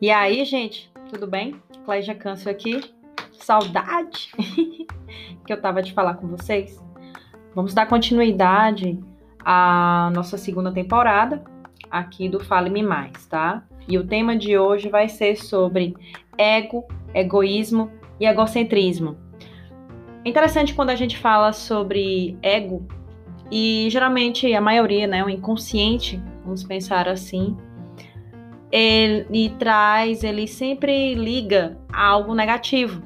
E aí, gente, tudo bem? Clégia Câncio aqui. Saudade que eu tava de falar com vocês. Vamos dar continuidade à nossa segunda temporada aqui do Fale-me Mais, tá? E o tema de hoje vai ser sobre ego, egoísmo e egocentrismo. É interessante quando a gente fala sobre ego, e geralmente a maioria, né, o inconsciente, vamos pensar assim, ele traz, ele sempre liga a algo negativo.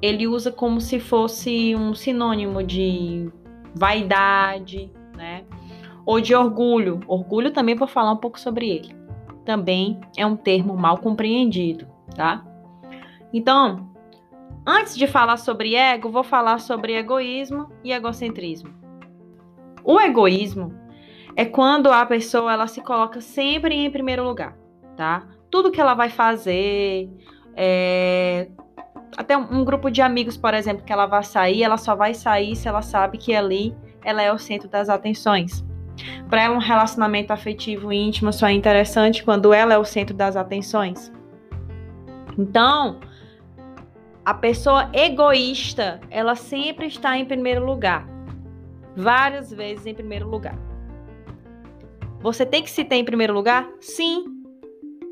Ele usa como se fosse um sinônimo de vaidade, né? Ou de orgulho. Orgulho também vou falar um pouco sobre ele. Também é um termo mal compreendido, tá? Então, antes de falar sobre ego, vou falar sobre egoísmo e egocentrismo. O egoísmo é quando a pessoa ela se coloca sempre em primeiro lugar, tá? Tudo que ela vai fazer, é... até um, grupo de amigos, por exemplo, que ela vai sair, ela só vai sair se ela sabe que ali ela é o centro das atenções. Para ela, um relacionamento afetivo íntimo só é interessante quando ela é o centro das atenções. Então, a pessoa egoísta, ela sempre está em primeiro lugar. Várias vezes em primeiro lugar. Você tem que se ter em primeiro lugar? Sim.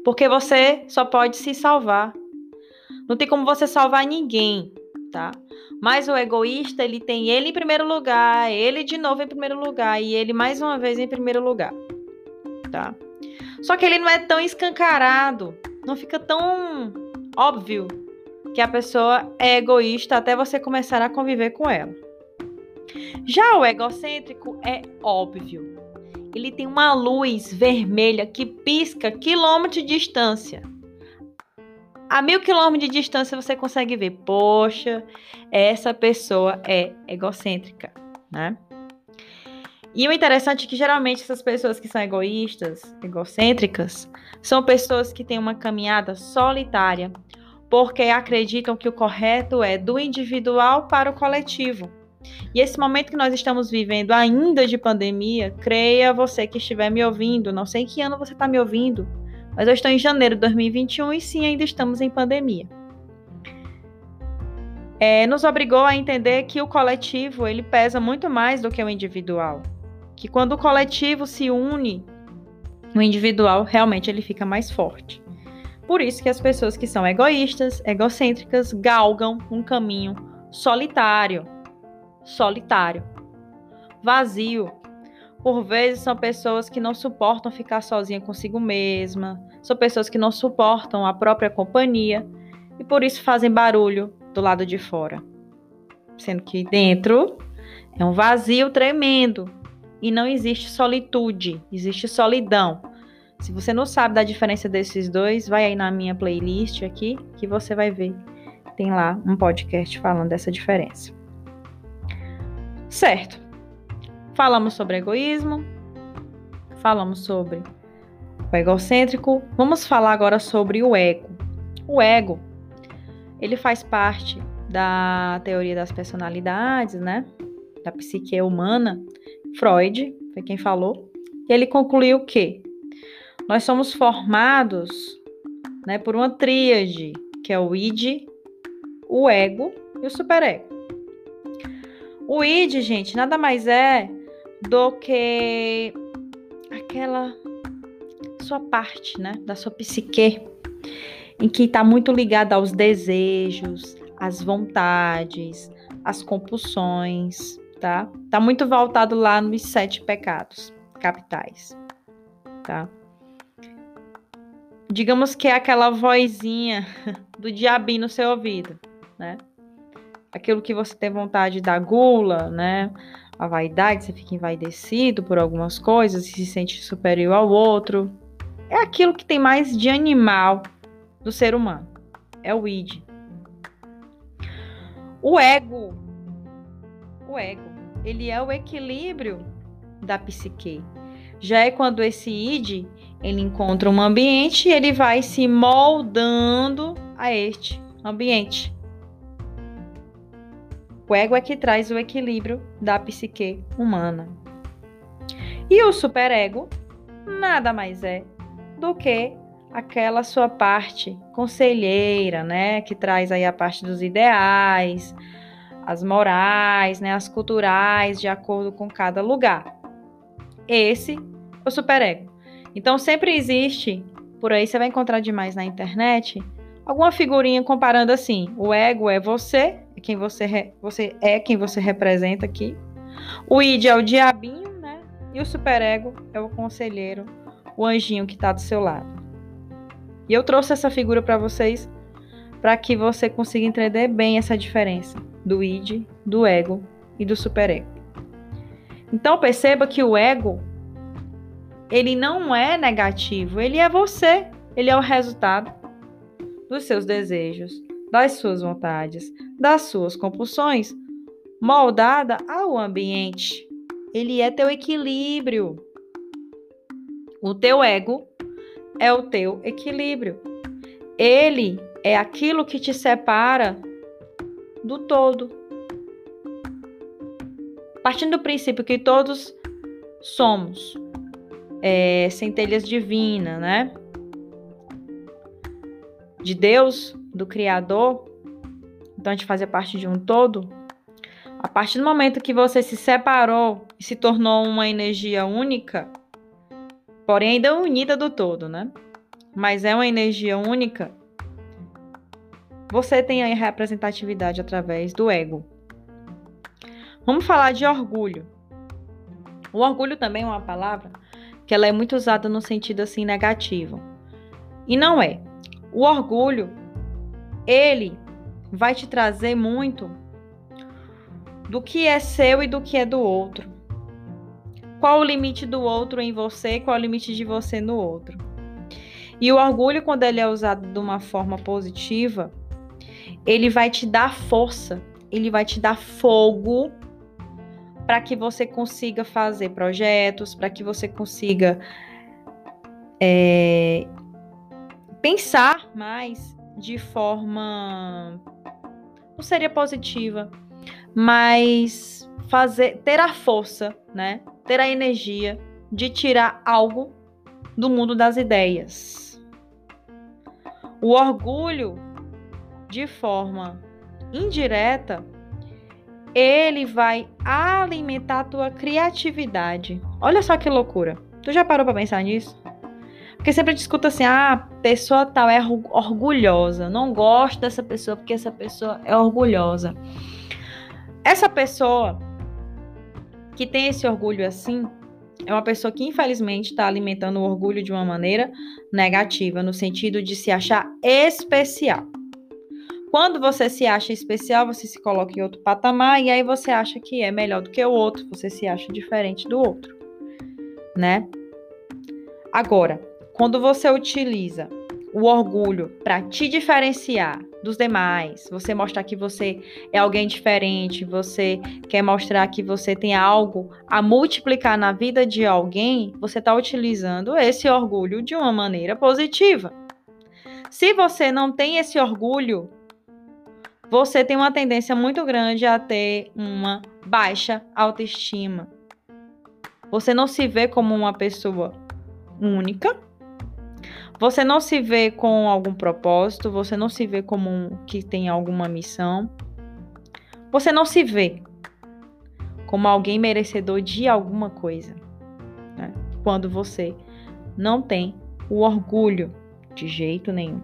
Porque você só pode se salvar. Não tem como você salvar ninguém, tá? Mas o egoísta, ele tem ele em primeiro lugar, ele de novo em primeiro lugar e ele mais uma vez em primeiro lugar, tá? Só que ele não é tão escancarado, não fica tão óbvio que a pessoa é egoísta até você começar a conviver com ela. Já o egocêntrico é óbvio ele tem uma luz vermelha que pisca quilômetro de distância. A mil quilômetros de distância você consegue ver, poxa, essa pessoa é egocêntrica, né? E o interessante é que geralmente essas pessoas que são egoístas, egocêntricas, são pessoas que têm uma caminhada solitária, porque acreditam que o correto é do individual para o coletivo. E esse momento que nós estamos vivendo ainda de pandemia, creia você que estiver me ouvindo, não sei em que ano você está me ouvindo, mas eu estou em janeiro de 2021 e sim, ainda estamos em pandemia. É, nos obrigou a entender que o coletivo ele pesa muito mais do que o individual. Que quando o coletivo se une, o individual realmente ele fica mais forte. Por isso que as pessoas que são egoístas, egocêntricas, galgam um caminho solitário, solitário, vazio. Por vezes são pessoas que não suportam ficar sozinha consigo mesma, são pessoas que não suportam a própria companhia e por isso fazem barulho do lado de fora. Sendo que dentro é um vazio tremendo e não existe solitude, existe solidão. Se você não sabe da diferença desses dois, vai aí na minha playlist aqui que você vai ver. Tem lá um podcast falando dessa diferença. Certo. Falamos sobre egoísmo, falamos sobre o egocêntrico. Vamos falar agora sobre o ego. O ego, ele faz parte da teoria das personalidades, né? Da psique humana. Freud foi quem falou. E ele concluiu que nós somos formados, né, por uma tríade, que é o id, o ego e o superego. O id, gente, nada mais é do que aquela sua parte, né, da sua psique, em que está muito ligada aos desejos, às vontades, às compulsões, tá? Tá muito voltado lá nos sete pecados capitais, tá? Digamos que é aquela vozinha do diabinho no seu ouvido, né? aquilo que você tem vontade da gula, né? A vaidade, você fica envaidecido por algumas coisas, se sente superior ao outro. É aquilo que tem mais de animal do ser humano. É o id. O ego. O ego, ele é o equilíbrio da psique. Já é quando esse id, ele encontra um ambiente, ele vai se moldando a este ambiente. O ego é que traz o equilíbrio da psique humana. E o superego nada mais é do que aquela sua parte conselheira, né, que traz aí a parte dos ideais, as morais, né, as culturais, de acordo com cada lugar. Esse é o superego. Então sempre existe, por aí você vai encontrar demais na internet, alguma figurinha comparando assim: o ego é você, é quem você, você é quem você representa aqui. O id é o diabinho, né? E o superego é o conselheiro, o anjinho que está do seu lado. E eu trouxe essa figura para vocês para que você consiga entender bem essa diferença do id, do ego e do superego. Então perceba que o ego ele não é negativo, ele é você, ele é o resultado dos seus desejos, das suas vontades, das suas compulsões, moldada ao ambiente. Ele é teu equilíbrio. O teu ego é o teu equilíbrio. Ele é aquilo que te separa do todo. Partindo do princípio que todos somos é, centelhas divinas, né? de Deus, do Criador, então a gente fazia parte de um todo. A partir do momento que você se separou e se tornou uma energia única, porém ainda unida do todo, né? Mas é uma energia única, você tem aí representatividade através do ego. Vamos falar de orgulho. O orgulho também é uma palavra que ela é muito usada no sentido assim negativo. E não é. O orgulho, ele vai te trazer muito do que é seu e do que é do outro. Qual o limite do outro em você, qual o limite de você no outro. E o orgulho, quando ele é usado de uma forma positiva, ele vai te dar força, ele vai te dar fogo para que você consiga fazer projetos, para que você consiga é, pensar mais de forma não seria positiva, mas fazer ter a força, né? Ter a energia de tirar algo do mundo das ideias. O orgulho de forma indireta, ele vai alimentar a tua criatividade. Olha só que loucura. Tu já parou para pensar nisso? Porque sempre discuta assim, ah, a pessoa tal é orgulhosa. Não gosto dessa pessoa porque essa pessoa é orgulhosa. Essa pessoa que tem esse orgulho assim, é uma pessoa que infelizmente está alimentando o orgulho de uma maneira negativa, no sentido de se achar especial. Quando você se acha especial, você se coloca em outro patamar e aí você acha que é melhor do que o outro, você se acha diferente do outro, né? Agora, quando você utiliza o orgulho para te diferenciar dos demais, você mostrar que você é alguém diferente, você quer mostrar que você tem algo a multiplicar na vida de alguém, você está utilizando esse orgulho de uma maneira positiva. Se você não tem esse orgulho, você tem uma tendência muito grande a ter uma baixa autoestima. Você não se vê como uma pessoa única, você não se vê com algum propósito, você não se vê como um, que tem alguma missão. Você não se vê como alguém merecedor de alguma coisa. Né? Quando você não tem o orgulho de jeito nenhum.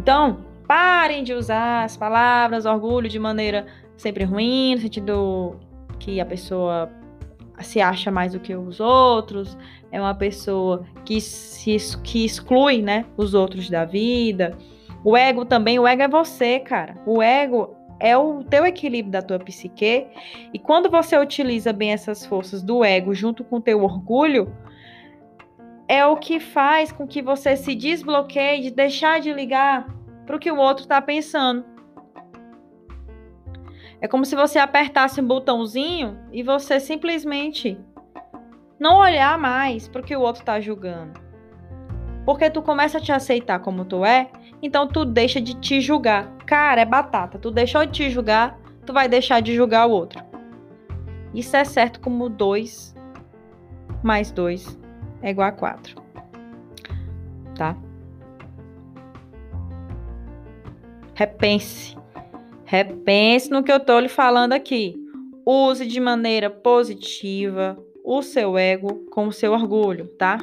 Então, parem de usar as palavras orgulho de maneira sempre ruim, no sentido que a pessoa se acha mais do que os outros, é uma pessoa que, se, que exclui né, os outros da vida. O ego também, o ego é você, cara. O ego é o teu equilíbrio da tua psique. E quando você utiliza bem essas forças do ego junto com o teu orgulho, é o que faz com que você se desbloqueie de deixar de ligar para o que o outro está pensando. É como se você apertasse um botãozinho e você simplesmente não olhar mais para o que o outro está julgando. Porque tu começa a te aceitar como tu é, então tu deixa de te julgar. Cara, é batata. Tu deixou de te julgar, tu vai deixar de julgar o outro. Isso é certo como 2 mais 2 é igual a 4. Tá? Repense. Repense no que eu tô lhe falando aqui. Use de maneira positiva o seu ego com o seu orgulho, tá?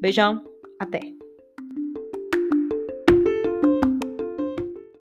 Beijão, até!